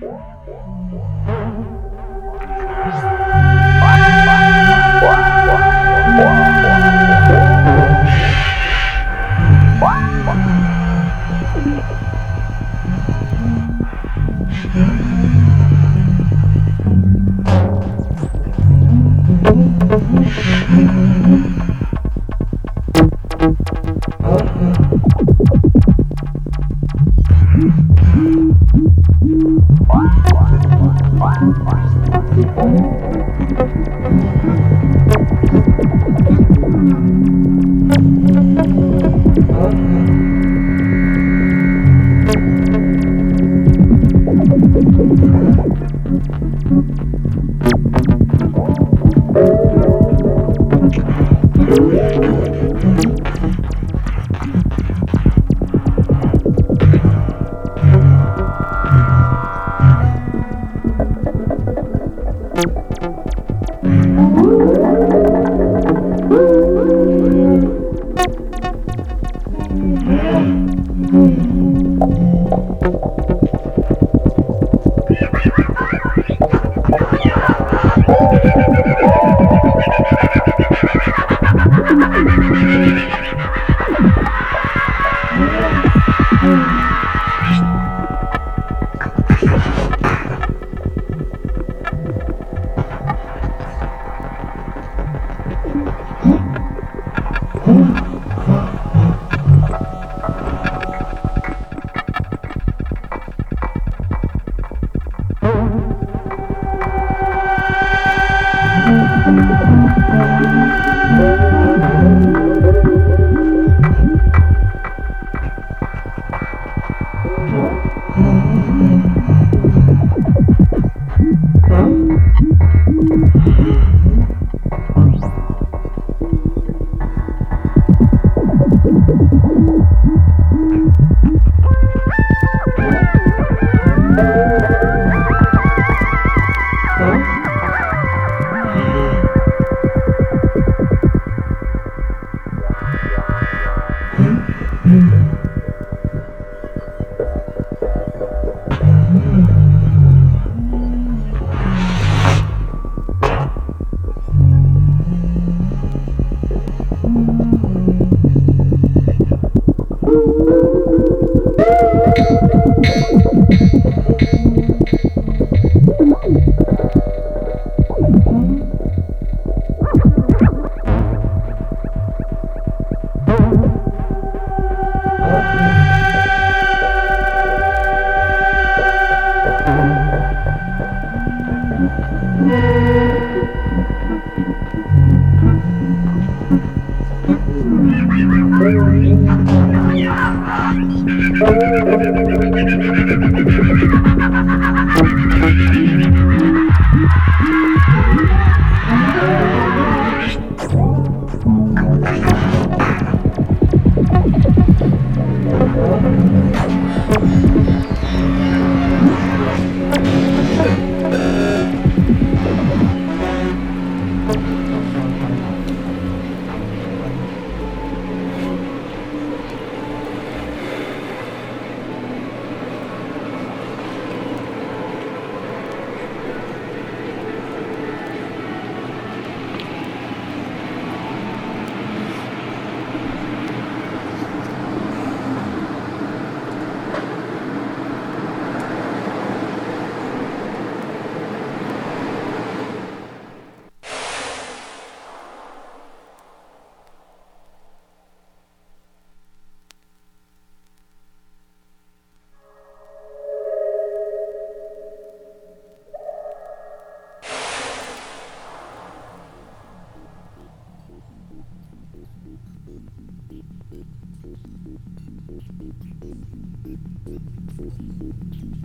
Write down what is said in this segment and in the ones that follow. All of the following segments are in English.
Thank you.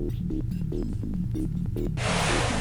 Thank you.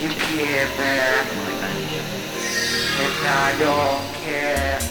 You care, but I don't care.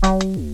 Bye.